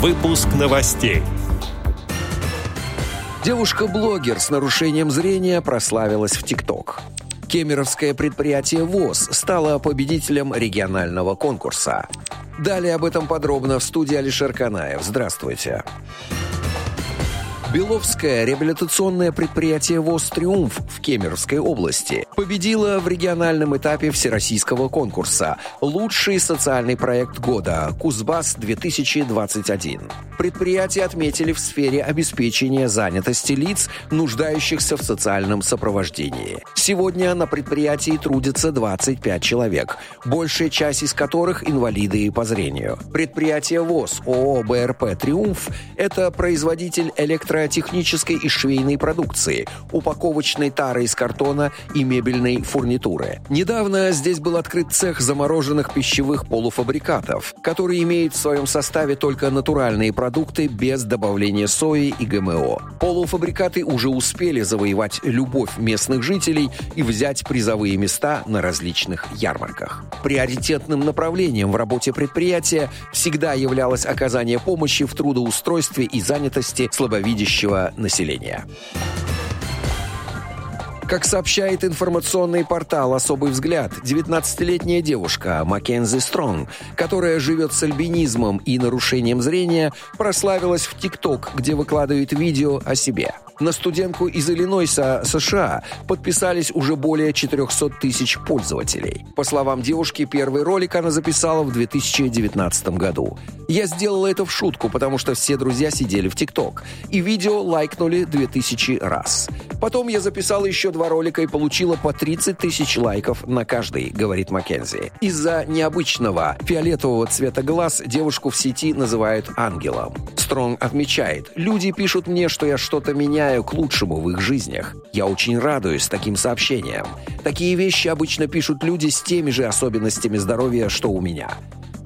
Выпуск новостей. Девушка-блогер с нарушением зрения прославилась в ТикТок. Кемеровское предприятие ВОЗ стало победителем регионального конкурса. Далее об этом подробно в студии Алишер Канаев. Здравствуйте. Здравствуйте. Беловское реабилитационное предприятие ВОЗ «Триумф» в Кемеровской области победило в региональном этапе всероссийского конкурса «Лучший социальный проект года Кузбасс-2021». Предприятие отметили в сфере обеспечения занятости лиц, нуждающихся в социальном сопровождении. Сегодня на предприятии трудится 25 человек, большая часть из которых инвалиды по зрению. Предприятие ВОЗ ООО «БРП Триумф» – это производитель электро технической и швейной продукции, упаковочной тары из картона и мебельной фурнитуры. Недавно здесь был открыт цех замороженных пищевых полуфабрикатов, который имеет в своем составе только натуральные продукты без добавления сои и ГМО. Полуфабрикаты уже успели завоевать любовь местных жителей и взять призовые места на различных ярмарках. Приоритетным направлением в работе предприятия всегда являлось оказание помощи в трудоустройстве и занятости слабовидящих работающего населения. Как сообщает информационный портал «Особый взгляд», 19-летняя девушка Маккензи Стронг, которая живет с альбинизмом и нарушением зрения, прославилась в ТикТок, где выкладывает видео о себе – на студентку из Иллинойса, США, подписались уже более 400 тысяч пользователей. По словам девушки, первый ролик она записала в 2019 году. Я сделала это в шутку, потому что все друзья сидели в ТикТок, и видео лайкнули 2000 раз. Потом я записала еще два ролика и получила по 30 тысяч лайков на каждый, говорит Маккензи. Из-за необычного фиолетового цвета глаз девушку в сети называют ангелом. Стронг отмечает, люди пишут мне, что я что-то меняю, меняю к лучшему в их жизнях. Я очень радуюсь таким сообщениям. Такие вещи обычно пишут люди с теми же особенностями здоровья, что у меня.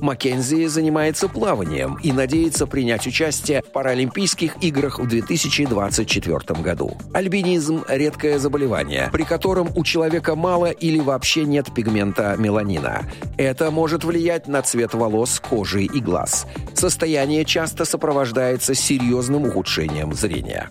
Маккензи занимается плаванием и надеется принять участие в Паралимпийских играх в 2024 году. Альбинизм – редкое заболевание, при котором у человека мало или вообще нет пигмента меланина. Это может влиять на цвет волос, кожи и глаз. Состояние часто сопровождается серьезным ухудшением зрения.